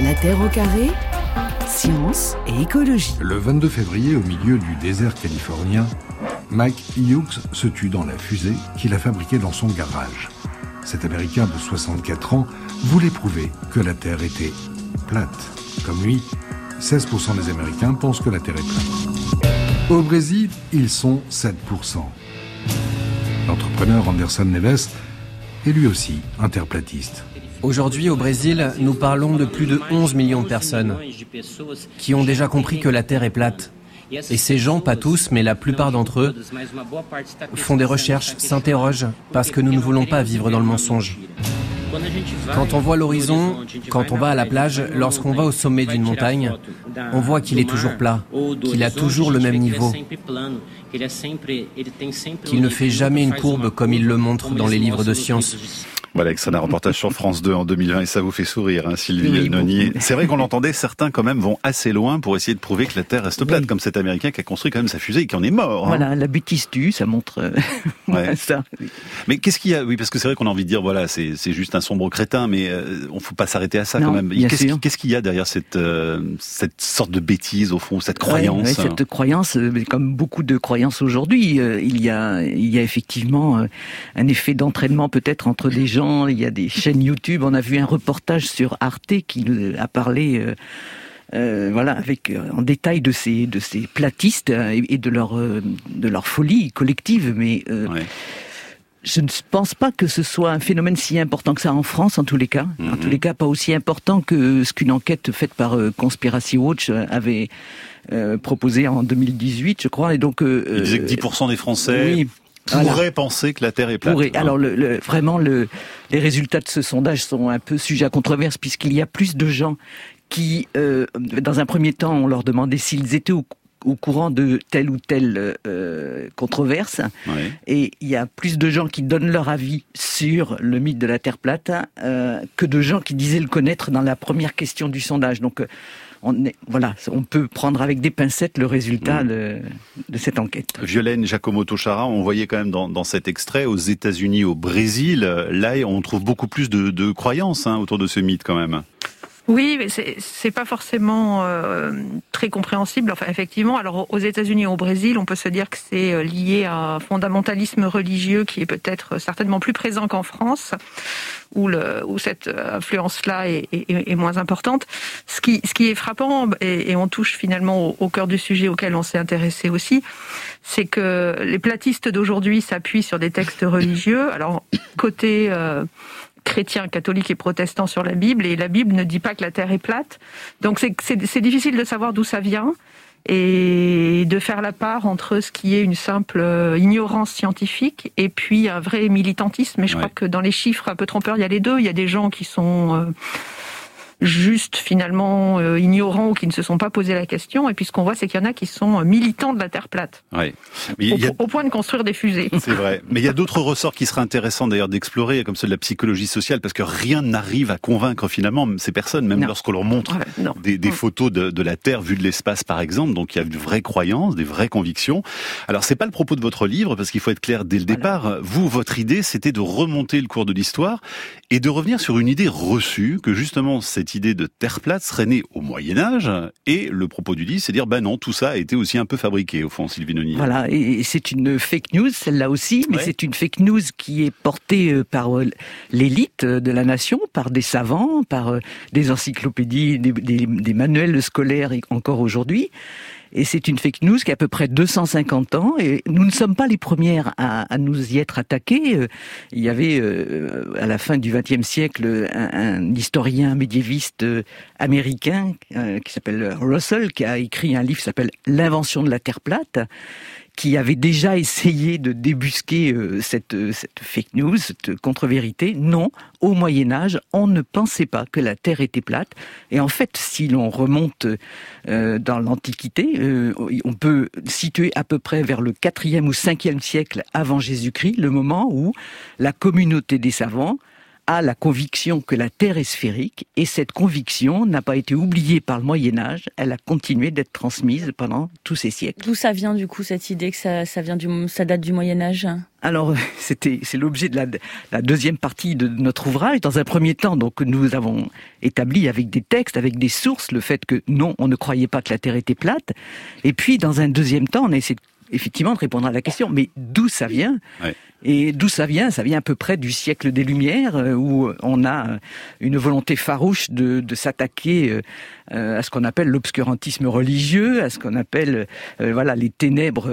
La Terre au carré, science et écologie. Le 22 février, au milieu du désert californien, Mike Hughes se tue dans la fusée qu'il a fabriquée dans son garage. Cet Américain de 64 ans voulait prouver que la Terre était plate. Comme lui, 16% des Américains pensent que la Terre est plate. Au Brésil, ils sont 7%. L'entrepreneur Anderson Neves est lui aussi interplatiste. Aujourd'hui, au Brésil, nous parlons de plus de 11 millions de personnes qui ont déjà compris que la Terre est plate. Et ces gens, pas tous, mais la plupart d'entre eux, font des recherches, s'interrogent, parce que nous ne voulons pas vivre dans le mensonge. Quand on voit l'horizon, quand on va à la plage, lorsqu'on va au sommet d'une montagne, on voit qu'il est toujours plat, qu'il a toujours le même niveau, qu'il ne fait jamais une courbe comme il le montre dans les livres de science. Voilà, c'est un reportage sur France 2 en 2020 et ça vous fait sourire, hein, Sylvie oui, C'est vrai qu'on l'entendait, certains quand même vont assez loin pour essayer de prouver que la Terre reste plate, comme cet Américain qui a construit quand même sa fusée et qui en est mort. Hein. Voilà, la bêtise tue, ça montre euh, ça. Mais qu'est-ce qu'il y a? Oui, parce que c'est vrai qu'on a envie de dire, voilà, c'est juste un sombre crétin, mais euh, on ne faut pas s'arrêter à ça quand même. Qu'est-ce qu'il y a derrière cette, euh, cette sorte de bêtise, au fond, cette croyance Cette croyance, comme beaucoup de croyances aujourd'hui, il, y a, il y a effectivement un effet d'entraînement peut-être entre des gens il y a des chaînes YouTube. On a vu un reportage sur Arte qui a parlé. Euh, euh, voilà, avec euh, en détail de ces de ces platistes et, de leur de leur folie collective, mais je ne pense pas que ce soit un phénomène si important que ça en France, en tous les cas. En tous mhm. les cas, pas aussi important que ce qu'une enquête faite par Conspiracy Watch avait proposé en 2018, je crois. Et donc, il disait que 10% des Français pourrait penser que la Terre est plate. Pourrait. Alors le, vraiment, le, les résultats de ce sondage sont un peu sujets à controverse puisqu'il y a plus de gens qui, euh, dans un premier temps, on leur demandait s'ils étaient au, courant de telle ou telle euh, controverse. Et il y a plus de gens qui donnent leur avis sur le mythe de la Terre plate euh, que de gens qui disaient le connaître dans la première question du sondage. Donc on voilà, on peut prendre avec des pincettes le résultat mm. de, cette enquête. Violaine Giacomo Tochara, on voyait quand même dans, cet extrait aux États-Unis, au Brésil, là on trouve beaucoup plus de, croyances hein, autour de ce mythe quand même. Oui, mais c'est pas forcément euh, très compréhensible. Enfin, effectivement, alors aux États-Unis et au Brésil, on peut se dire que c'est euh, lié à un fondamentalisme religieux qui est peut-être certainement plus présent qu'en France, où, le, où cette influence-là est, est, moins importante. Ce qui, ce qui est frappant, et, on touche finalement au, cœur du sujet auquel on s'est intéressé aussi, c'est que les platistes d'aujourd'hui s'appuient sur des textes religieux. Alors côté euh, chrétiens, catholiques et protestants sur la Bible, et la Bible ne dit pas que la Terre est plate. Donc c'est difficile de savoir d'où ça vient et de faire la part entre ce qui est une simple euh, ignorance scientifique et puis un vrai militantisme. Mais je crois que dans les chiffres un peu trompeurs, il y a les deux. Il y a des gens qui sont euh, juste finalement euh, ignorants ou qui ne se sont pas posé la question. Et puis ce qu'on voit, c'est qu'il y en a qui sont euh, militants de la Terre plate, oui. au, point de construire des fusées. C'est vrai. Mais il y a d'autres ressorts qui seraient intéressants d'ailleurs d'explorer, comme ceux de la psychologie sociale, parce que rien n'arrive à convaincre finalement ces personnes, même lorsqu'on leur montre des, des, photos de, de, la Terre vue de l'espace, par exemple. Donc il y a de vraies croyances, des vraies convictions. Alors c'est pas le propos de votre livre, parce qu'il faut être clair dès le départ. Vous, votre idée, c'était de remonter le cours de l'histoire et de revenir sur une idée reçue que justement cette idée de terre plate serait née au Moyen Âge, et le propos du livre, c'est dire, ben non, tout ça a été aussi un peu fabriqué, au fond, Sylvie Noni. Voilà, et c'est une fake news, celle-là aussi, mais c'est une fake news qui est portée euh, par euh, l'élite de la nation, par des savants, par euh, des encyclopédies, des, des manuels scolaires encore aujourd'hui. Et c'est une fake news qui a à peu près 250 ans. Et nous ne sommes pas les premières à, à nous y être attaqués. Euh, il y avait euh, à la fin du XXe siècle un, un, historien médiéviste euh, américain qui s'appelle Russell, qui a écrit un livre qui s'appelle L'invention de la Terre plate qui avait déjà essayé de débusquer euh, cette, euh, cette fake news, cette contre-vérité. Non, au Moyen Âge, on ne pensait pas que la Terre était plate. Et en fait, si l'on remonte euh, dans l'Antiquité, on peut situer à peu près vers le 4e ou 5e siècle avant Jésus-Christ, le moment où la communauté des savants a la conviction que la Terre est sphérique et cette conviction n'a pas été oubliée par le Moyen Âge, elle a continué d'être transmise pendant tous ces siècles. D'où ça vient du coup cette idée que ça, ça vient du, ça date du Moyen Âge? Alors, c'était, c'est l'objet de la, la, deuxième partie de notre ouvrage. Dans un premier temps, donc, nous avons établi avec des textes, avec des sources, le fait que non, on ne croyait pas que la Terre était plate. Et puis, dans un deuxième temps, on a essayé effectivement de répondre à la question, mais d'où ça vient et d'où ça vient Ça vient à peu près du siècle des Lumières, euh, où on a une volonté farouche de, de s'attaquer euh, euh, à ce qu'on appelle l'obscurantisme religieux, à ce qu'on appelle voilà les ténèbres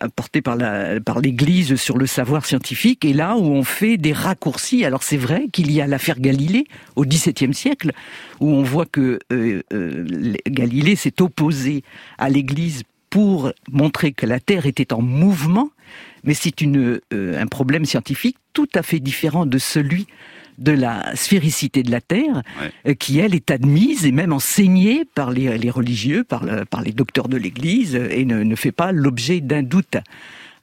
apportées par la par l'Église sur le savoir scientifique. Et là où on fait des raccourcis. Alors c'est vrai qu'il y a l'affaire Galilée au XVIIe siècle, où on voit que Galilée s'est opposé à l'Église pour montrer que la Terre était en mouvement mais c'est une, euh, un problème scientifique tout à fait différent de celui de la sphéricité de la Terre, euh, qui elle est admise et même enseignée par les, les religieux, par, par, les docteurs de l'Église, et ne, ne fait pas l'objet d'un doute.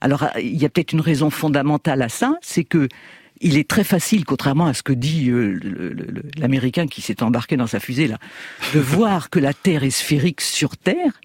Alors euh, il y a peut-être une raison fondamentale à ça, c'est que il est très facile, contrairement à ce que dit l'Américain qui s'est embarqué dans sa fusée là, de voir que la Terre est sphérique sur Terre,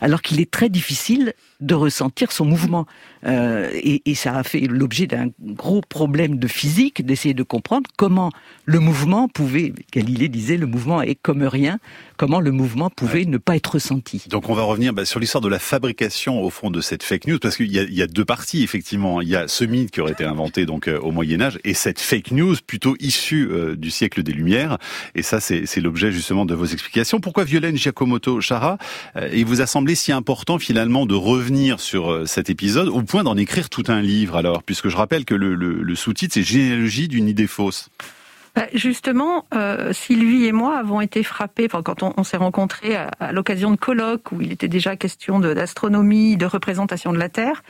alors qu'il est très difficile de ressentir son mouvement. Euh, et, et, ça a fait l'objet d'un gros problème de physique, d'essayer de comprendre comment le mouvement pouvait, Galilée disait, le mouvement est comme rien, comment le mouvement pouvait ne pas être ressenti. Donc on va revenir bah, sur l'histoire de la fabrication au fond de cette fake news, parce qu'il y, y, a deux parties effectivement. Il y a ce mythe qui aurait été inventé donc euh, au Moyen Âge, et cette fake news plutôt issue euh, du siècle des Lumières. Et ça, c'est l'objet justement de vos explications. Pourquoi Violaine Giacomoto Chara, il vous a semblé si important finalement de revenir sur cet épisode au point d'en écrire tout un livre alors, puisque je rappelle que le, sous-titre c'est Généalogie d'une idée fausse. Bah, justement, euh, Sylvie et moi avons été frappés quand on, s'est rencontrés à, l'occasion de colloques où il était déjà question d'astronomie, de, représentation de la Terre,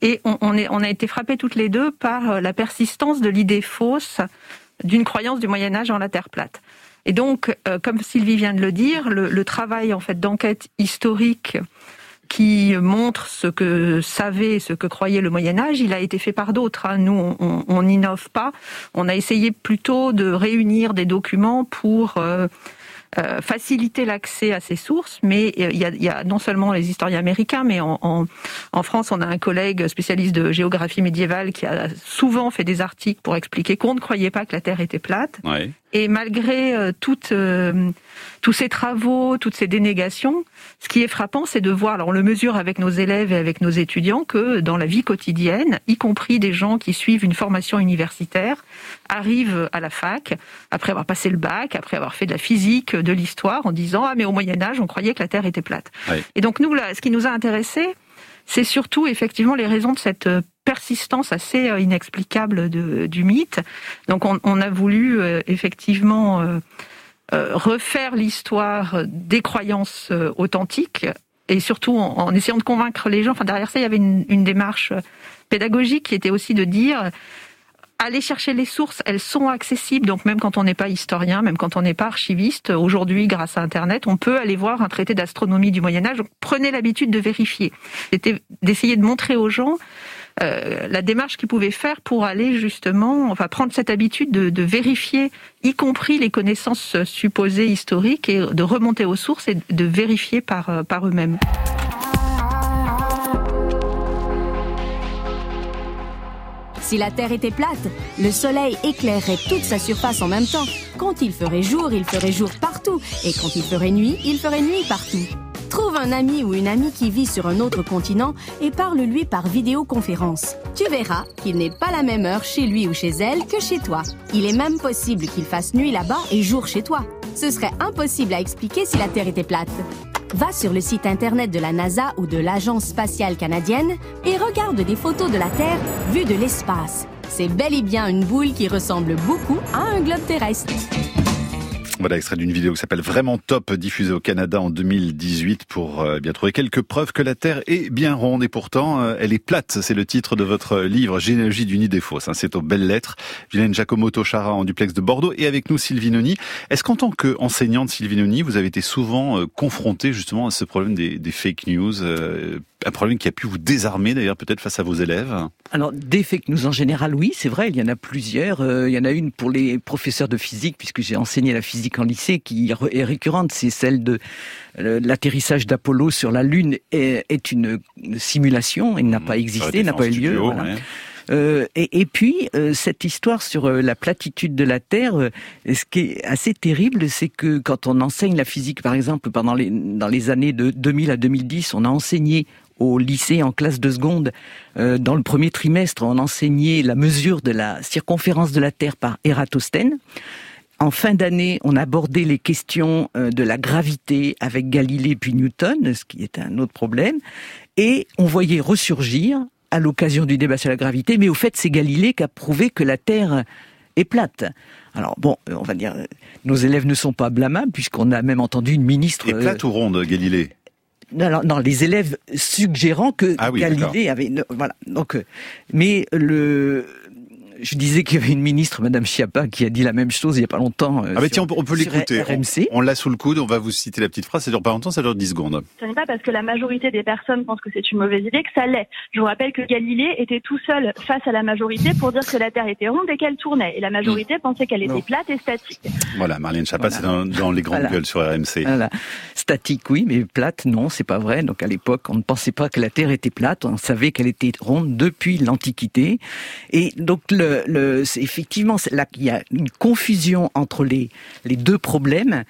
et on, a été frappés toutes les deux par euh, la persistance de l'idée fausse d'une croyance du Moyen Âge en la Terre plate. Et donc, euh, comme Sylvie vient de le dire, le travail en fait d'enquête historique qui montre ce que savait, ce que croyait le Moyen Âge, il a été fait par d'autres. Hein. Nous, on n'innove pas. On a essayé plutôt de réunir des documents pour euh, euh, faciliter l'accès à ces sources, mais euh, il y, a, y, a, non seulement les historiens américains, mais en, en, en, France, on a un collègue spécialiste de géographie médiévale qui a souvent fait des articles pour expliquer qu'on ne croyait pas que la Terre était plate. Et malgré euh, toutes, euh, tous ces travaux, toutes ces dénégations, ce qui est frappant, c'est de voir, alors on le mesure avec nos élèves et avec nos étudiants, que dans la vie quotidienne, y compris des gens qui suivent une formation universitaire, arrivent à la fac, après avoir passé le bac, après avoir fait de la physique, de l'histoire, en disant « Ah mais au Moyen Âge, on croyait que la Terre était plate. Et donc nous, là, ce qui nous a intéressés, c'est surtout effectivement les raisons de cette persistance assez euh, inexplicable du mythe. Donc on, a voulu euh, effectivement euh, refaire l'histoire des croyances authentiques et surtout en, essayant de convaincre les gens. Enfin derrière ça, il y avait une, une démarche pédagogique qui était aussi de dire aller chercher les sources, elles sont accessibles. Donc même quand on n'est pas historien, même quand on n'est pas archiviste, aujourd'hui, grâce à Internet, on peut aller voir un traité d'astronomie du Moyen Âge. Prenez l'habitude de vérifier. C'était d'essayer de montrer aux gens euh, la démarche qu'ils pouvaient faire pour aller justement, enfin prendre cette habitude de, vérifier, y compris les connaissances supposées historiques, et de remonter aux sources et de vérifier par, euh, par eux-mêmes. Si la Terre était plate, le Soleil éclairerait toute sa surface en même temps. Quand il ferait jour, il ferait jour partout, et quand il ferait nuit, il ferait nuit partout. Trouve un ami ou une amie qui vit sur un autre continent et parle-lui par vidéoconférence. Tu verras qu'il n'est pas la même heure chez lui ou chez elle que chez toi. Il est même possible qu'il fasse nuit là-bas et jour chez toi. Ce serait impossible à expliquer si la Terre était plate. Va sur le site internet de la NASA ou de l'Agence spatiale canadienne et regarde des photos de la Terre vues de l'espace. C'est bel et bien une boule qui ressemble beaucoup à un globe terrestre. Voilà, extrait d'une vidéo qui s'appelle Vraiment Top, diffusée au Canada en 2018 pour euh, bien trouver quelques preuves que la Terre est bien ronde et pourtant euh, elle est plate. C'est le titre de votre livre Généalogie d'une idée fausse. Hein. C'est aux belles lettres. Vilaine Giacomoto Chara en duplex de Bordeaux et avec nous Sylvie Noni. Est-ce qu'en tant qu'enseignante Sylvie Noni, vous avez été souvent euh, confrontée justement à ce problème des fake news un problème qui a pu vous désarmer d'ailleurs peut-être face à vos élèves Alors des fake news en général, oui, c'est vrai, il y en a plusieurs. Euh, il y en a une pour les professeurs de physique, puisque j'ai enseigné la physique en lycée, qui est récurrente, c'est celle de euh, l'atterrissage d'Apollo sur la Lune est, une simulation, il n'a mmh, pas existé, n'a pas eu lieu. Euh, et, puis, euh, cette histoire sur euh, la platitude de la Terre, ce qui est assez terrible, c'est que quand on enseigne la physique, par exemple, pendant les, dans les années de 2000 à 2010, on a enseigné au lycée en classe de seconde, dans le premier trimestre, on enseignait la mesure de la circonférence de la Terre par Eratosthène. En fin d'année, on abordait les questions de la gravité avec Galilée puis Newton, ce qui est un autre problème, et on voyait ressurgir à l'occasion du débat sur la gravité, mais au fait, c'est Galilée qui a prouvé que la Terre est plate. Alors bon, on va dire, nos élèves ne sont pas blâmables, puisqu'on a même entendu une ministre... Et plate ou ronde, Galilée? Non, non, les élèves suggérant que ah Galilée avait, voilà. Donc, euh, mais le je disais qu'il y avait une ministre, Madame Chiappa, qui a dit la même chose il y a pas longtemps. Euh, ah mais tiens, on peut l'écouter. On, l'a sous le coude, on va vous citer la petite phrase, ça dure pas longtemps, ça dure 10 secondes. Ce n'est pas parce que la majorité des personnes pensent que c'est une mauvaise idée que ça l'est. Je vous rappelle que Galilée était tout seul face à la majorité pour dire que la Terre était ronde et qu'elle tournait. Et la majorité hmm. pensait qu'elle était plate et statique. Voilà, Marlène Schiappa, c'est dans, les grandes gueules sur RMC. Voilà. Statique, oui, mais plate, non, c'est pas vrai. Donc à l'époque, on ne pensait pas que la Terre était plate, on savait qu'elle était ronde depuis l'Antiquité. Et donc le, le effectivement, il y a une confusion entre les, deux problèmes.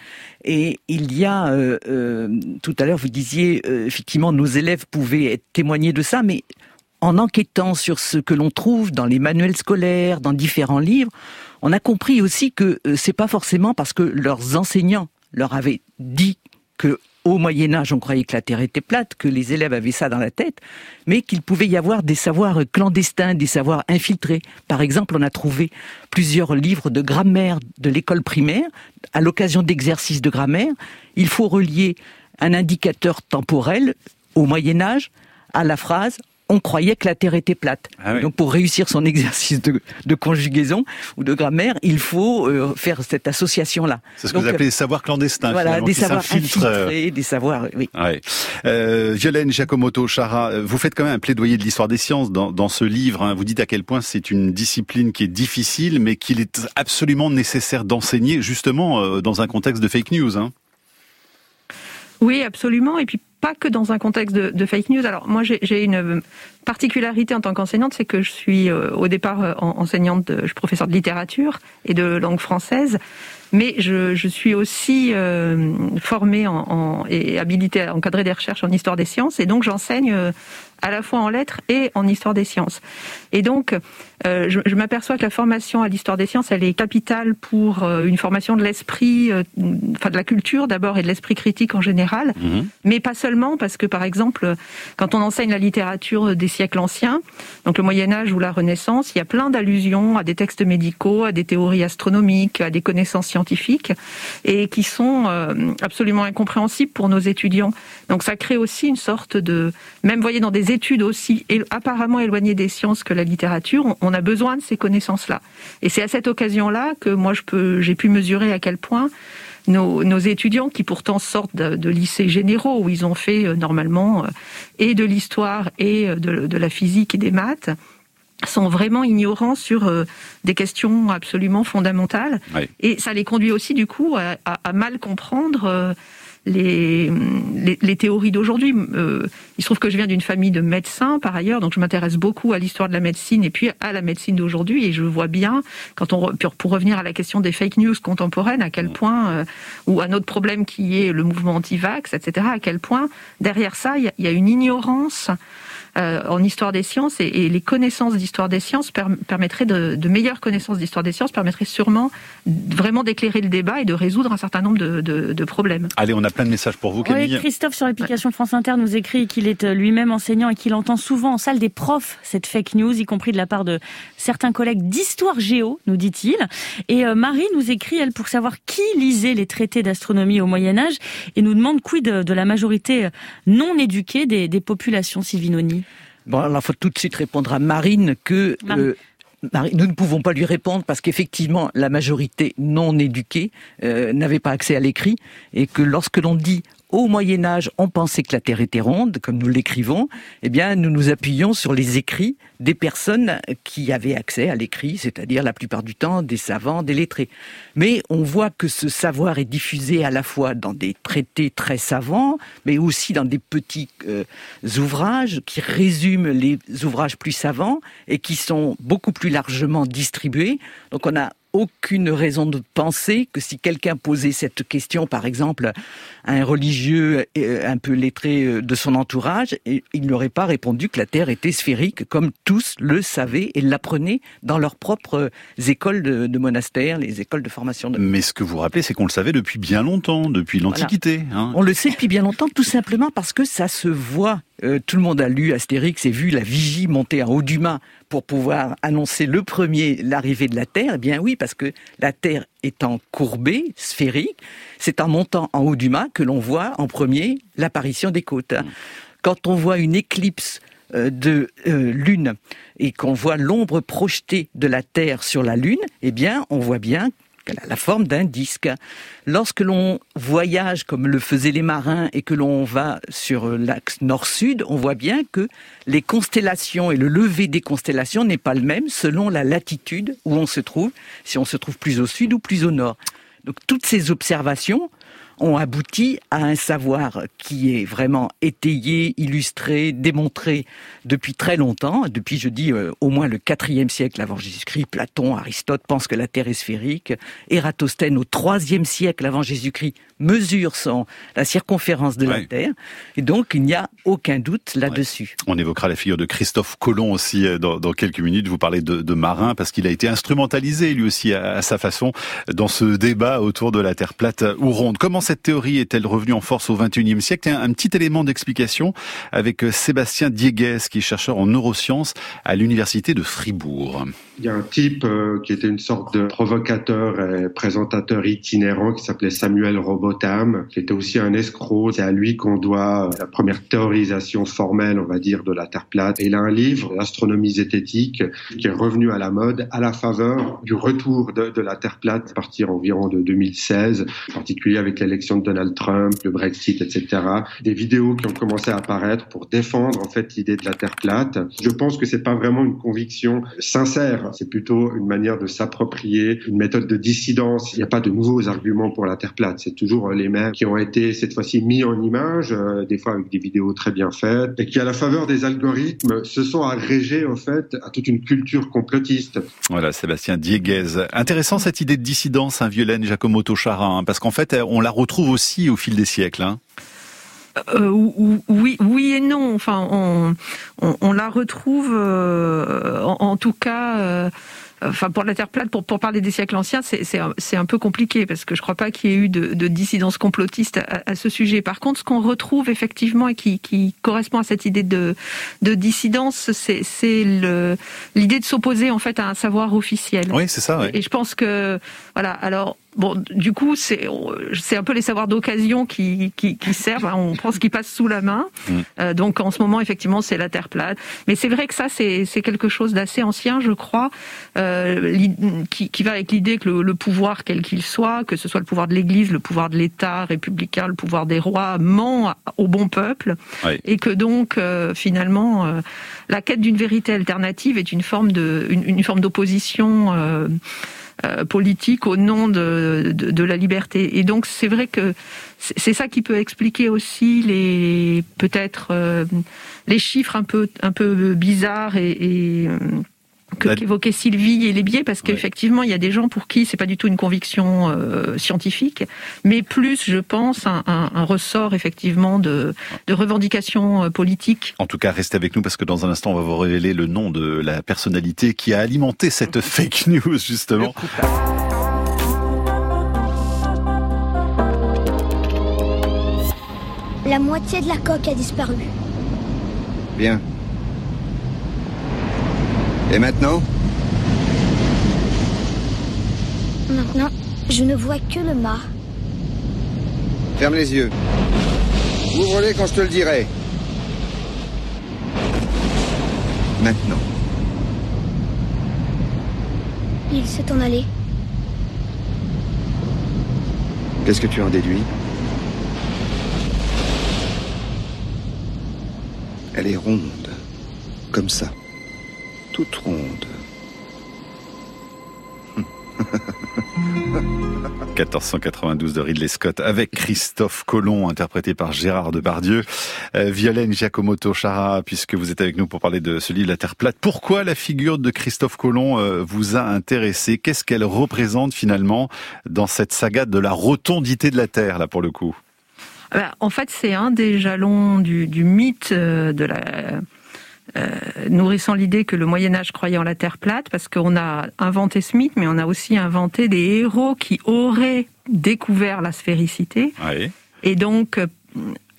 Et il y a, euh, euh, tout à l'heure, vous disiez, euh, effectivement, nos élèves pouvaient témoigner de ça, mais en enquêtant sur ce que l'on trouve dans les manuels scolaires, dans différents livres, on a compris aussi que c'est pas forcément parce que leurs enseignants leur avaient dit que au Moyen Âge, on croyait que la Terre était plate, que les élèves avaient ça dans la tête, mais qu'il pouvait y avoir des savoirs clandestins, des savoirs infiltrés. Par exemple, on a trouvé plusieurs livres de grammaire de l'école primaire. À l'occasion d'exercices de grammaire, il faut relier un indicateur temporel au Moyen Âge à la phrase on croyait que la Terre était plate. Ah Donc pour réussir son exercice de, conjugaison ou de grammaire, il faut euh, faire cette association-là. C'est ce que vous appelez des savoirs clandestins. Voilà, des savoirs infiltrés, des savoirs, oui. Ouais. Euh, Violaine Giacomoto, Chara, euh, vous faites quand même un plaidoyer de l'histoire des sciences dans, ce livre. Hein. Vous dites à quel point c'est une discipline qui est difficile, mais qu'il est absolument nécessaire d'enseigner, justement, euh, dans un contexte de fake news. Hein. Oui, absolument. Et puis pas que dans un contexte de, fake news. Alors moi, j'ai une particularité en tant qu'enseignante, c'est que je suis euh, au départ euh, enseignante, de, je suis professeure de littérature et de langue française, mais je, je suis aussi euh, formée en, et habilitée à encadrer des recherches en histoire des sciences, et donc j'enseigne à la fois en lettres et en histoire des sciences. Et donc, euh, je, je m'aperçois que la formation à l'histoire des sciences, elle est capitale pour euh, une formation de l'esprit, euh, enfin de la culture d'abord et de l'esprit critique en général, mhm. mais pas seulement parce que par exemple, quand on enseigne la littérature des siècles anciens, donc le Moyen Âge ou la Renaissance, il y a plein d'allusions à des textes médicaux, à des théories astronomiques, à des connaissances scientifiques, et qui sont absolument incompréhensibles pour nos étudiants. Donc ça crée aussi une sorte de, même voyez dans des études aussi apparemment éloignées des sciences que la littérature, on a besoin de ces connaissances-là. Et c'est à cette occasion-là que moi j'ai pu mesurer à quel point nos, étudiants, qui pourtant sortent de, lycées généraux où ils ont fait euh, normalement euh, et de l'histoire et euh, de, la physique et des maths, sont vraiment ignorants sur des questions absolument fondamentales. Et ça les conduit aussi du coup à mal comprendre les, les, théories d'aujourd'hui. Euh, il se trouve que je viens d'une famille de médecins par ailleurs, donc je m'intéresse beaucoup à l'histoire de la médecine et puis à la médecine d'aujourd'hui. Et je vois bien, quand on pour revenir à la question des fake news contemporaines, à quel point, euh, ou un autre problème qui est le mouvement anti-vax, etc., à quel point derrière ça, il y a une ignorance euh, en histoire des sciences et, les connaissances d'histoire des sciences permettraient de, meilleures connaissances d'histoire des sciences permettraient sûrement vraiment d'éclairer le débat et de résoudre un certain nombre de, problèmes. Allez, on a plein de messages pour vous, Camille. Oui, Christophe sur l'application France Inter nous écrit qu'il est euh, lui-même enseignant et qu'il entend souvent en salle des profs cette fake news, y compris de la part de certains collègues d'histoire géo, nous dit-il. Et euh, Marie nous écrit, elle, pour savoir qui lisait les traités d'astronomie au Moyen Âge et nous demande quid de, la majorité non éduquée des, des populations, Sylvinoni. Bon, alors il faut tout de suite répondre à Marine que euh, nous ne pouvons pas lui répondre parce qu'effectivement la majorité non éduquée euh, n'avait pas accès à l'écrit et que lorsque l'on dit au Moyen Âge, on pensait que la Terre était ronde, comme nous l'écrivons, eh bien, nous nous appuyons sur les écrits des personnes qui avaient accès à l'écrit, c'est-à-dire la plupart du temps des savants, des lettrés. Mais on voit que ce savoir est diffusé à la fois dans des traités très savants, mais aussi dans des petits euh, ouvrages qui résument les ouvrages plus savants et qui sont beaucoup plus largement distribués. Donc on a aucune raison de penser que si quelqu'un posait cette question, par exemple, à un religieux euh, un peu lettré euh, de son entourage, il n'aurait pas répondu que la Terre était sphérique, comme tous le savaient et l'apprenaient dans leurs propres écoles de, monastères, les écoles de formation. De... Mais ce que vous rappelez, c'est qu'on le savait depuis bien longtemps, depuis l'Antiquité. Hein. On le sait depuis bien longtemps, tout simplement parce que ça se voit. Euh, tout le monde a lu Astérix et vu la vigie monter en haut du mât pour pouvoir annoncer le premier l'arrivée de la Terre. Eh bien oui, parce que la Terre étant courbée, sphérique, c'est en montant en haut du mât que l'on voit en premier l'apparition des côtes. Mm. Quand on voit une éclipse euh, de euh, lune et qu'on voit l'ombre projetée de la Terre sur la lune, eh bien, on voit bien a la forme d'un disque. Lorsque l'on voyage comme le faisaient les marins et que l'on va sur l'axe nord-sud, on voit bien que les constellations et le lever des constellations n'est pas le même selon la latitude où on se trouve, si on se trouve plus au sud ou plus au nord. Donc toutes ces observations ont abouti à un savoir qui est vraiment étayé, illustré, démontré depuis très longtemps. Depuis, je dis, euh, au moins le quatrième siècle avant Jésus-Christ, Platon, Aristote pensent que la Terre est sphérique. Ératosthène, au troisième siècle avant Jésus-Christ, mesure son, la circonférence de la Terre. Et donc, il n'y a aucun doute là-dessus. On évoquera la figure de Christophe Colomb aussi euh, dans, quelques minutes. Vous parlez de, de marin parce qu'il a été instrumentalisé lui aussi à, sa façon dans ce débat autour de la Terre plate ou ronde. Comment cette théorie est-elle revenue en force au XXIe siècle? Un, petit élément d'explication avec euh, Sébastien Diegues, qui est chercheur en neurosciences à l'université de Fribourg. Il y a un type euh, qui était une sorte de provocateur et présentateur itinérant qui s'appelait Samuel Robotham, qui était aussi un escroc. C'est à lui qu'on doit la première théorisation formelle, on va dire, de la Terre plate. Il a un livre, L'astronomie zététique, qui est revenu à la mode à la faveur du retour de, de la Terre plate à partir environ de 2016, en particulier avec l'élection de Donald Trump, le Brexit, etc. Des vidéos qui ont commencé à apparaître pour défendre en fait l'idée de la Terre plate. Je pense que c'est pas vraiment une conviction sincère, c'est plutôt une manière de s'approprier une méthode de dissidence. Il n'y a pas de nouveaux arguments pour la Terre plate, c'est toujours les mêmes qui ont été cette fois-ci mis en image, euh, des fois avec des vidéos très bien faites, et qui à la faveur des algorithmes se sont agrégés en fait à toute une culture complotiste. Voilà, Sébastien Dieguez. Intéressant cette idée de dissidence, un hein, Violaine Giacomo Tochara, hein, parce qu'en fait on la retrouve trouve aussi au fil des siècles. Hein. Euh, oui, oui et non. Enfin, on, on, la retrouve, euh, en, tout cas. Euh, enfin pour la Terre plate, pour, pour parler des siècles anciens, c'est un, un, peu compliqué parce que je ne crois pas qu'il y ait eu de, de dissidence complotiste à, à, ce sujet. Par contre, ce qu'on retrouve effectivement et qui, qui, correspond à cette idée de, de dissidence, c'est l'idée de s'opposer en fait à un savoir officiel. Oui, c'est ça. Et je pense que voilà. Alors Bon, du coup, c'est c'est un peu les savoirs d'occasion qui, qui, qui, servent. Hein. On pense qu'ils passent sous la main. Mm. Euh, donc, en ce moment, effectivement, c'est la terre plate. Mais c'est vrai que ça, c'est quelque chose d'assez ancien, je crois, euh, qui, qui, va avec l'idée que le, pouvoir, quel qu'il soit, que ce soit le pouvoir de l'Église, le pouvoir de l'État républicain, le pouvoir des rois, ment au bon peuple, et que donc, euh, finalement, euh, la quête d'une vérité alternative est une forme de une, une forme d'opposition. Euh, politique au nom de, de, la liberté. Et donc c'est vrai que c'est ça qui peut expliquer aussi les peut-être euh, les chiffres un peu un peu bizarres et, et euh, qu'évoquait Sylvie et les biais, parce qu'effectivement, il y a des gens pour qui c'est pas du tout une conviction euh, scientifique, mais plus, je pense, un, un, ressort effectivement de, de revendications euh, politiques. En tout cas, restez avec nous parce que dans un instant, on va vous révéler le nom de la personnalité qui a alimenté cette fake news, justement. La moitié de la coque a disparu. Bien. Et maintenant Maintenant, je ne vois que le mât. Ferme les yeux. Ouvre-les quand je te le dirai. Maintenant. Il s'est en allé. Qu'est-ce que tu en déduis Elle est ronde, comme ça, toute ronde. 1492 de Ridley Scott avec Christophe Colomb, interprété par Gérard Depardieu. Euh, Violaine Giacomoto Chara, puisque vous êtes avec nous pour parler de ce livre La Terre plate. Pourquoi la figure de Christophe Colomb euh, vous a intéressé? Qu'est-ce qu'elle représente finalement dans cette saga de la rotondité de la Terre, là pour le coup? Bah, En fait, c'est un des jalons du, du mythe euh, de la euh, nourrissant l'idée que le Moyen Âge croyait en la Terre plate, parce qu'on a inventé ce mythe, mais on a aussi inventé des héros qui auraient découvert la sphéricité. Et donc, euh,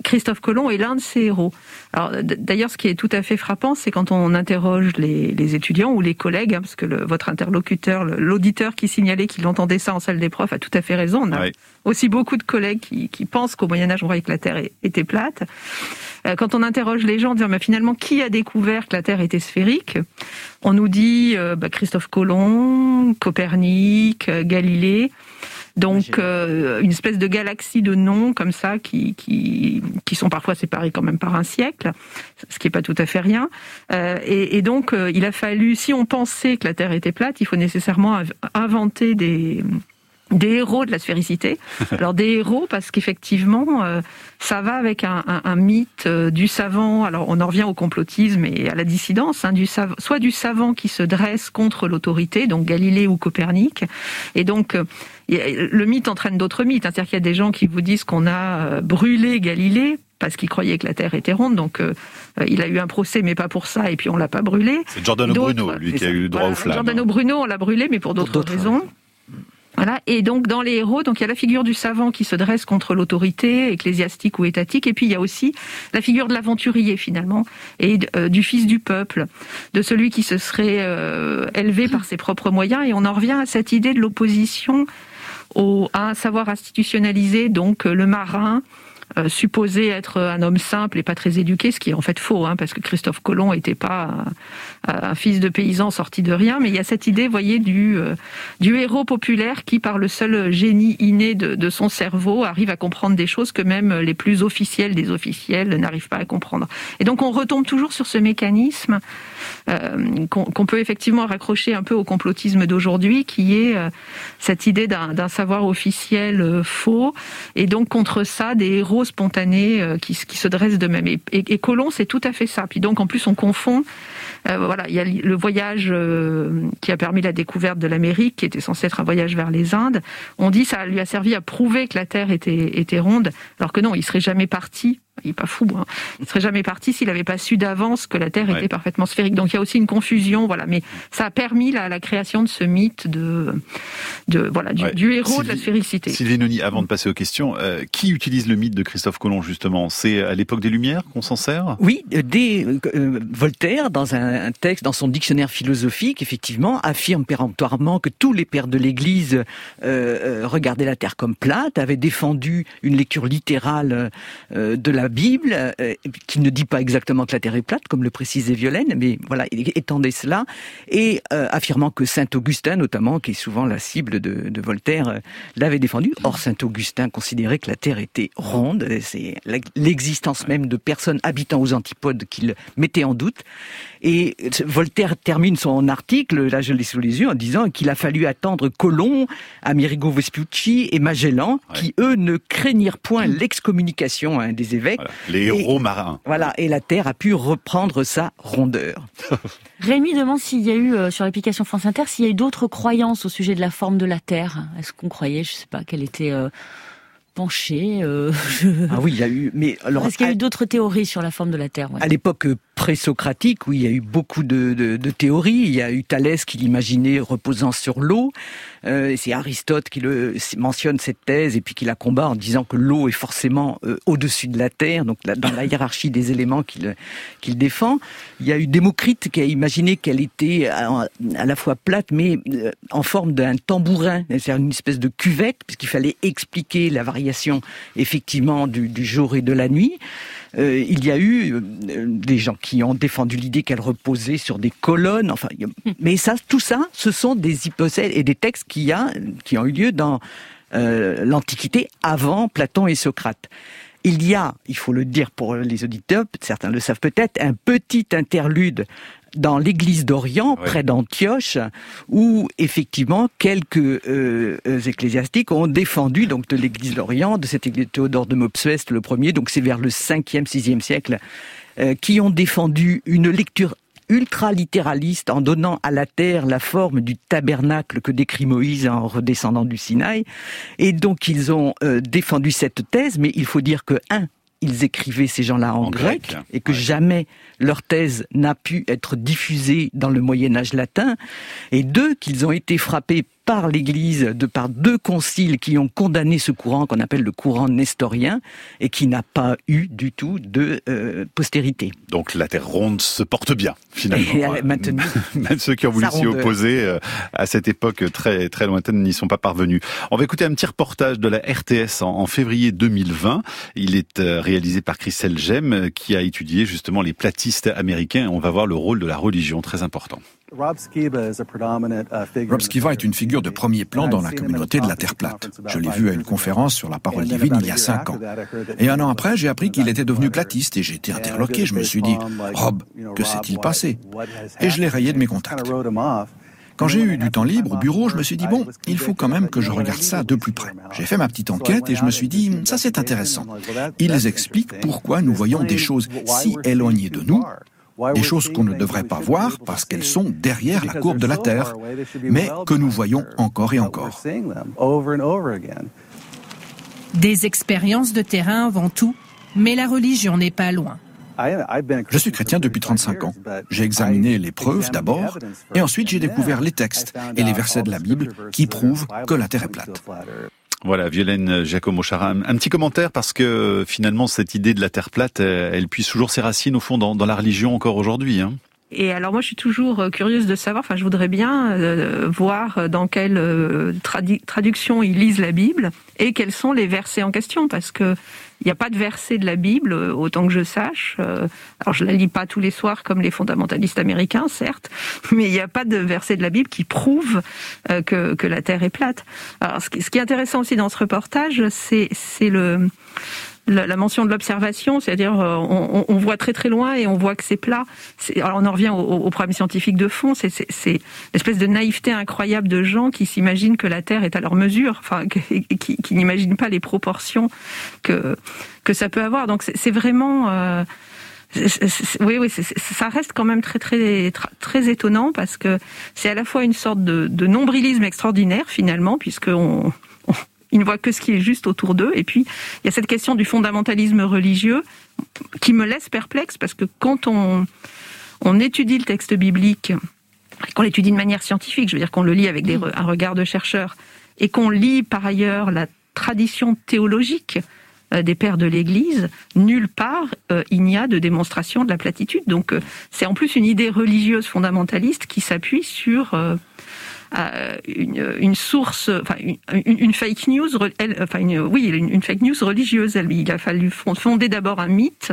Christophe Colomb est l'un de ces héros. Alors d'ailleurs, ce qui est tout à fait frappant, c'est quand on interroge les, étudiants ou les collègues, hein, parce que votre interlocuteur, l'auditeur qui signalait qu'il entendait ça en salle des profs, a tout à fait raison. On a aussi beaucoup de collègues qui, pensent qu'au Moyen Âge, on voyait que la Terre était plate. Euh, quand on interroge les gens, dire mais finalement qui a découvert que la Terre était sphérique? On nous dit euh, bah, Christophe Colomb, Copernic, euh, Galilée. Donc euh, une espèce de galaxie de noms comme ça qui, qui, qui, sont parfois séparés quand même par un siècle, ce qui n'est pas tout à fait rien. Euh, et, et, donc euh, il a fallu, si on pensait que la Terre était plate, il faut nécessairement inventer des, des héros de la sphéricité. Alors des héros parce qu'effectivement, euh, ça va avec un, mythe euh, du savant. Alors on en revient au complotisme et à la dissidence, hein, du soit du savant qui se dresse contre l'autorité, donc Galilée ou Copernic, et donc euh, le mythe entraîne d'autres mythes. Hein. C'est-à-dire qu'il y a des gens qui vous disent qu'on a brûlé Galilée parce qu'il croyait que la Terre était ronde, donc il a eu un procès, mais pas pour ça, et puis on l'a pas brûlé. C'est Giordano Bruno, lui, qui a eu le droit au flammes. Giordano Bruno, on l'a brûlé, mais pour d'autres raisons. Voilà. Et donc dans les héros, donc il y a la figure du savant qui se dresse contre l'autorité ecclésiastique ou étatique, et puis il y a aussi la figure de l'aventurier finalement et euh, du fils du peuple, de celui qui se serait euh, élevé par ses propres moyens. Et on en revient à cette idée de l'opposition au, à un savoir institutionnalisé, donc le marin, euh, supposé être un homme simple et pas très éduqué, ce qui est en fait faux, hein, parce que Christophe Colomb n'était pas un, fils de paysan sorti de rien, mais il y a cette idée, voyez, du, euh, héros populaire qui, par le seul génie inné de, de, son cerveau, arrive à comprendre des choses que même les plus officiels des officiels n'arrivent pas à comprendre. Et donc on retombe toujours sur ce mécanisme euh, qu'on peut effectivement raccrocher un peu au complotisme d'aujourd'hui, qui est cette idée d'un savoir officiel faux, et donc contre ça, des héros spontanés euh, qui, qui se dressent d'eux-mêmes. Et, et, Colomb, c'est tout à fait ça. Puis donc, en plus, on confond. Euh, voilà, il y a le voyage euh, qui a permis la découverte de l'Amérique, qui était censé être un voyage vers les Indes. On dit ça lui a servi à prouver que la Terre était, était ronde, alors que non, il serait jamais parti il n'est pas fou, hein. il serait jamais parti s'il n'avait pas su d'avance que la Terre était parfaitement sphérique. Donc il y a aussi une confusion, voilà. Mais ça a permis la, la création de ce mythe de, de voilà du, héros de la sphéricité. Sylvie Noni, avant de passer aux questions, euh, qui utilise le mythe de Christophe Colomb justement? C'est à l'époque des Lumières qu'on s'en sert? Oui, euh, dès euh, Voltaire, dans un, texte, dans son dictionnaire philosophique, effectivement, affirme péremptoirement que tous les pères de l'Église regardaient la Terre comme plate, avaient défendu une lecture littérale de la Bible, euh, qui ne dit pas exactement que la Terre est plate, comme le précisait Violaine, mais voilà, il étendait cela, et euh, affirmant que Saint Augustin, notamment, qui est souvent la cible de, Voltaire, euh, l'avait défendu. Or, Saint Augustin considérait que la Terre était ronde, c'est l'existence même de personnes habitant aux antipodes qu'il mettait en doute. Et Voltaire termine son article, là je l'ai sous les yeux, en disant qu'il a fallu attendre Colomb, Amerigo Vespucci et Magellan, qui eux ne craignirent point l'excommunication hein, des évêques les héros marins. Voilà, et la Terre a pu reprendre sa rondeur. Rémi demande s'il y a eu, euh, sur l'application France Inter, s'il y a eu d'autres croyances au sujet de la forme de la Terre. Est-ce qu'on croyait, je sais pas, qu'elle était... Euh, penchée euh, Ah oui, il y a eu. Mais alors, est-ce qu'il y a eu d'autres théories sur la forme de la Terre À l'époque pré-socratique, oui, il y a eu beaucoup de, de, de, théories. Il y a eu Thalès qui l'imaginait reposant sur l'eau. Euh, c'est Aristote qui le mentionne cette thèse et puis qui la combat en disant que l'eau est forcément euh, au-dessus de la terre, donc dans la hiérarchie des éléments qu'il qu'il défend. Il y a eu Démocrite qui a imaginé qu'elle était à, la fois plate mais euh, en forme d'un tambourin, c'est-à-dire une espèce de cuvette puisqu'il fallait expliquer la variation effectivement du, du jour et de la nuit. Euh, il y a eu euh, des gens qui ont défendu l'idée qu'elle reposait sur des colonnes. Enfin, mais ça, tout ça, ce sont des hypothèses et des textes qui, a, qui ont eu lieu dans euh, l'Antiquité avant Platon et Socrate. il y a, il faut le dire pour les auditeurs, certains le savent peut-être, un petit interlude dans l'église d'Orient, près d'Antioche, où effectivement quelques euh, ecclésiastiques ont défendu donc de l'église d'Orient, de cette église Théodore de Mopsuest le premier, donc c'est vers le 5e, 6e siècle, euh, qui ont défendu une lecture ultra-littéraliste en donnant à la terre la forme du tabernacle que décrit Moïse en redescendant du Sinaï. Et donc ils ont euh, défendu cette thèse, mais il faut dire que, un, ils écrivaient ces gens-là en, grec, et que jamais leur thèse n'a pu être diffusée dans le Moyen Âge latin, et deux, qu'ils ont été frappés par l'Église, de par deux conciles qui ont condamné ce courant qu'on appelle le courant nestorien et qui n'a pas eu du tout de euh, postérité. Donc la Terre ronde se porte bien finalement. maintenant, même ceux qui ont voulu s'y opposer euh, à cette époque très très lointaine n'y sont pas parvenus. On va écouter un petit reportage de la RTS en, février 2020. Il est euh, réalisé par Christelle Gem qui a étudié justement les platistes américains. On va voir le rôle de la religion très important. Rob Skiba est une figure de premier plan dans la communauté de la Terre plate. Je l'ai vu à une conférence sur la parole divine il y a cinq ans. Et un an après, j'ai appris qu'il était devenu platiste et j'ai été interloqué. Je me suis dit, Rob, que s'est-il passé? Et je l'ai rayé de mes contacts. Quand j'ai eu du temps libre au bureau, je me suis dit, bon, il faut quand même que je regarde ça de plus près. J'ai fait ma petite enquête et je me suis dit, ça c'est intéressant. Ils expliquent pourquoi nous voyons des choses si éloignées de nous des choses qu'on ne devrait pas voir parce qu'elles sont derrière la courbe de la Terre, mais que nous voyons encore et encore. Des expériences de terrain avant tout, mais la religion n'est pas loin. Je suis chrétien depuis 35 ans. J'ai examiné les preuves d'abord, et ensuite j'ai découvert les textes et les versets de la Bible qui prouvent que la Terre est plate. Voilà, Violaine Giacomo Charam. Un petit commentaire parce que finalement cette idée de la Terre plate, elle puise toujours ses racines au fond dans, la religion encore aujourd'hui. Hein. Et alors moi je suis toujours euh, curieuse de savoir, enfin je voudrais bien euh, voir dans quelle euh, traduction ils lisent la Bible et quels sont les versets en question parce que il n'y a pas de verset de la Bible, autant que je sache. Alors je la lis pas tous les soirs comme les fondamentalistes américains, certes, mais il n'y a pas de verset de la Bible qui prouve que, que la Terre est plate. Alors ce qui est intéressant aussi dans ce reportage, c'est le la, mention de l'observation, c'est-à-dire euh, on, voit très très loin et on voit que c'est plat. Alors on en revient au, problème scientifique de fond, c'est l'espèce de naïveté incroyable de gens qui s'imaginent que la Terre est à leur mesure, enfin qui, qui n'imaginent pas les proportions que que ça peut avoir. Donc c'est vraiment euh, oui, oui, ça reste quand même très, très, très étonnant parce que c'est à la fois une sorte de, de nombrilisme extraordinaire finalement, puisqu'on ils ne voient que ce qui est juste autour d'eux. Et puis, il y a cette question du fondamentalisme religieux qui me laisse perplexe parce que quand on, on étudie le texte biblique, qu'on l'étudie de manière scientifique, je veux dire qu'on le lit avec des, un regard de chercheur, et qu'on lit par ailleurs la tradition théologique euh, des pères de l'Église, nulle part euh, il n'y a de démonstration de la platitude. Donc euh, c'est en plus une idée religieuse fondamentaliste qui s'appuie sur une, une, source, enfin une, une fake news, enfin une, oui, une, fake news religieuse. Il a fallu fonder d'abord un mythe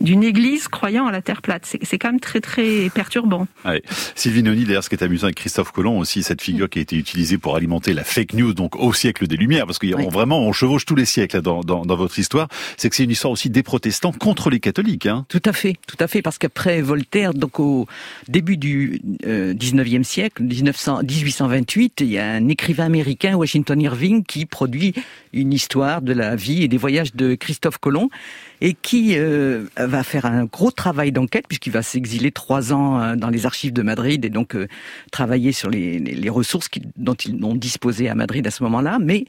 d'une église croyant à la Terre plate. C'est quand même très très perturbant. Ouais. Sylvie Noni, d'ailleurs, ce qui est amusant avec Christophe Colomb aussi, cette figure qui a été utilisée pour alimenter la fake news, donc au siècle des Lumières, parce qu'on vraiment on chevauche tous les siècles dans, dans, dans votre histoire. C'est que c'est une histoire aussi des protestants contre les catholiques. Hein. Tout à fait, tout à fait, parce qu'après Voltaire, donc au début du euh, 19e siècle, 1900, 1800 1828, il y a un écrivain américain, Washington Irving, qui produit une histoire de la vie et des voyages de Christophe Colomb et qui euh, va faire un gros travail d'enquête puisqu'il va s'exiler trois ans euh, dans les archives de Madrid et donc euh, travailler sur les, ressources dont ils ont disposé à Madrid à ce moment-là, mais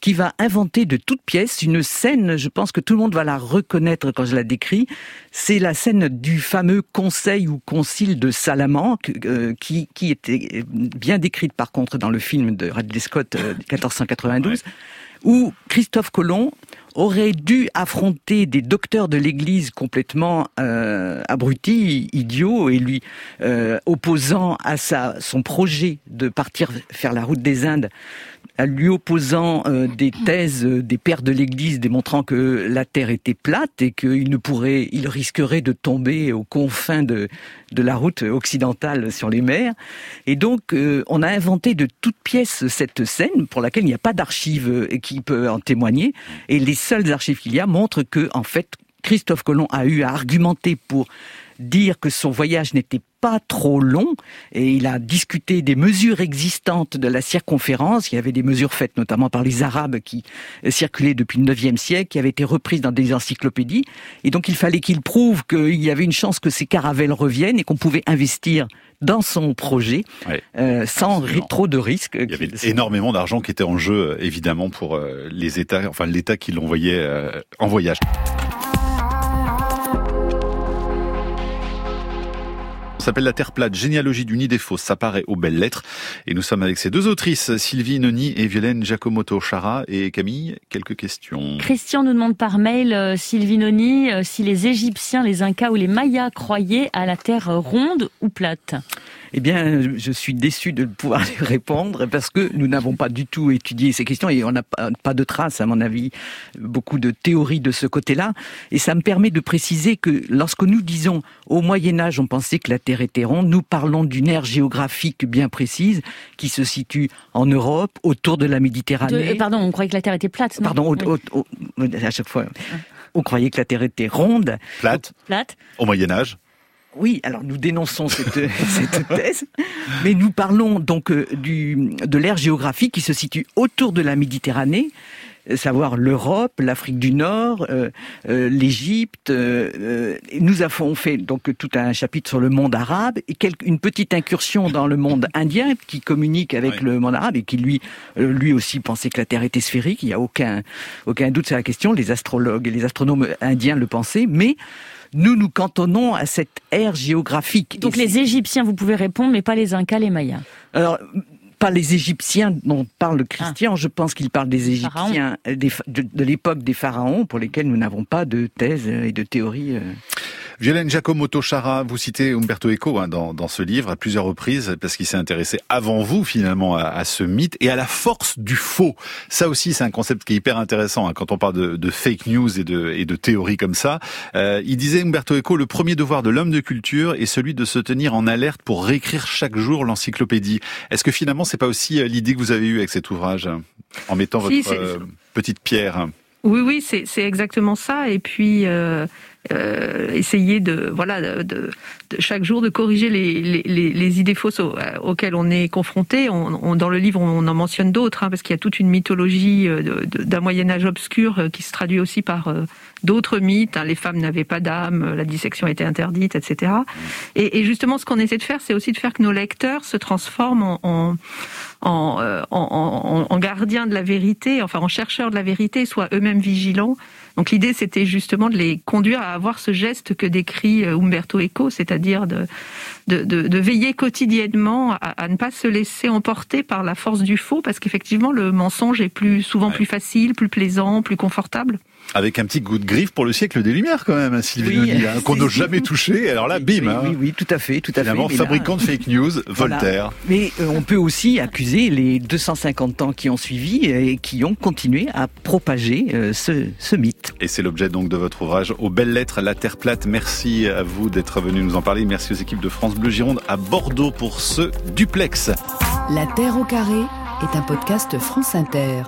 qui va inventer de toutes pièces une scène, je pense que tout le monde va la reconnaître quand je la décris, c'est la scène du fameux conseil ou concile de Salamanque qui, qui était bien par contre dans le film de Ridley Scott 1492 où Christophe Colomb aurait dû affronter des docteurs de l'Église complètement euh, abrutis, idiots, et lui euh, opposant à sa, son projet de partir faire la route des Indes lui opposant euh, des thèses des pères de l'Église démontrant que la Terre était plate et qu'il ne pourrait, il risquerait de tomber aux confins de, de la route occidentale sur les mers. Et donc, euh, on a inventé de toutes pièces cette scène pour laquelle il n'y a pas d'archives qui peut en témoigner. Et les, seules archives qu'il y a montrent que, en fait, Christophe Colomb a eu à argumenter pour dire que son voyage n'était pas trop long et il a discuté des mesures existantes de la circonférence. Il y avait des mesures faites notamment par les Arabes qui circulaient depuis le 9e siècle, qui avaient été reprises dans des encyclopédies. Et donc il fallait qu'il prouve qu'il y avait une chance que ces caravelles reviennent et qu'on pouvait investir dans son projet euh, sans trop de risques. Il y avait énormément d'argent qui était en jeu, évidemment, pour euh, les États, enfin l'État qui l'envoyait euh, en voyage. S'appelle La Terre plate, généalogie du nid des fausses. Ça paraît aux belles lettres. Et nous sommes avec ces deux autrices, Sylvie Noni et Violaine Giacomoto Chara. Et Camille, quelques questions. Christian nous demande par mail, euh, Sylvie Noni, euh, si les Égyptiens, les Incas ou les Mayas croyaient à la Terre ronde ou plate eh bien, je suis déçu de pouvoir les répondre parce que nous n'avons pas du tout étudié ces questions et on n'a pas de traces, à mon avis, beaucoup de théories de ce côté-là. Et ça me permet de préciser que lorsque nous disons au Moyen Âge, on pensait que la Terre était ronde, nous parlons d'une aire géographique bien précise qui se situe en Europe, autour de la Méditerranée. pardon, on croyait que la Terre était plate. Non pardon, à chaque fois. On croyait que la Terre était ronde. Plate. Plate. Au Moyen Âge. Oui, alors nous dénonçons cette, cette thèse, mais nous parlons donc euh, du, de l'ère géographique qui se situe autour de la Méditerranée, euh, savoir l'Europe, l'Afrique du Nord, euh, euh l'Égypte. Euh, nous avons fait donc tout un chapitre sur le monde arabe et une petite incursion dans le monde indien qui communique avec le monde arabe et qui lui lui aussi pensait que la Terre était sphérique. Il n'y a aucun aucun doute sur la question. Les astrologues et les astronomes indiens le pensaient, mais nous nous cantonnons à cette ère géographique. Donc les Égyptiens, vous pouvez répondre, mais pas les Incas, les Mayas. Alors, pas les Égyptiens dont parle Christian, ah. je pense qu'il parle des Égyptiens de, l'époque des pharaons pour lesquels nous n'avons pas de thèse et de théorie. Violaine Giacomoto Chara, vous citez Umberto Eco hein, dans, dans, ce livre à plusieurs reprises parce qu'il s'est intéressé avant vous finalement à, ce mythe et à la force du faux. Ça aussi, c'est un concept qui est hyper intéressant hein, quand on parle de, de, fake news et de, et de théories comme ça. Euh, il disait Umberto Eco, le premier devoir de l'homme de culture est celui de se tenir en alerte pour réécrire chaque jour l'encyclopédie. Est-ce que finalement, c'est pas aussi euh, l'idée que vous avez eue avec cet ouvrage en mettant votre euh, petite pierre oui, oui, c'est exactement ça. Et puis, euh, euh, essayer de voilà de, chaque jour de corriger les, les, les idées fausses auxquelles on est confronté. On, dans le livre, on en mentionne d'autres hein, parce qu'il y a toute une mythologie euh, d'un Moyen Âge obscur euh, qui se traduit aussi par d'autres mythes. Hein. les femmes n'avaient pas d'âme, la dissection était interdite, etc. Et, et justement, ce qu'on essaie de faire, c'est aussi de faire que nos lecteurs se transforment en, en en, en, en, gardiens de la vérité, enfin en chercheurs de la vérité, soient eux-mêmes vigilants donc l'idée, c'était justement de les conduire à avoir ce geste que décrit euh, Umberto Eco, c'est-à-dire de, de, de, veiller quotidiennement à, ne pas se laisser emporter par la force du faux, parce qu'effectivement, le mensonge est plus souvent plus facile, plus plaisant, plus confortable. Avec un petit goût de griffe pour le siècle des Lumières quand même, hein, Sylvie hein, qu'on n'a jamais touché. Alors là, bim. Oui, hein. oui, oui, tout à fait, tout à Finalement, fait. fabricant de fake news, Voltaire. Mais euh, on peut aussi accuser les 250 ans qui ont suivi et qui ont continué à propager euh, ce, ce mythe. Et c'est l'objet donc de votre ouvrage aux belles lettres, la Terre plate. Merci à vous d'être venu nous en parler. Merci aux équipes de France Bleu Gironde à Bordeaux pour ce duplex. La Terre au carré est un podcast France Inter.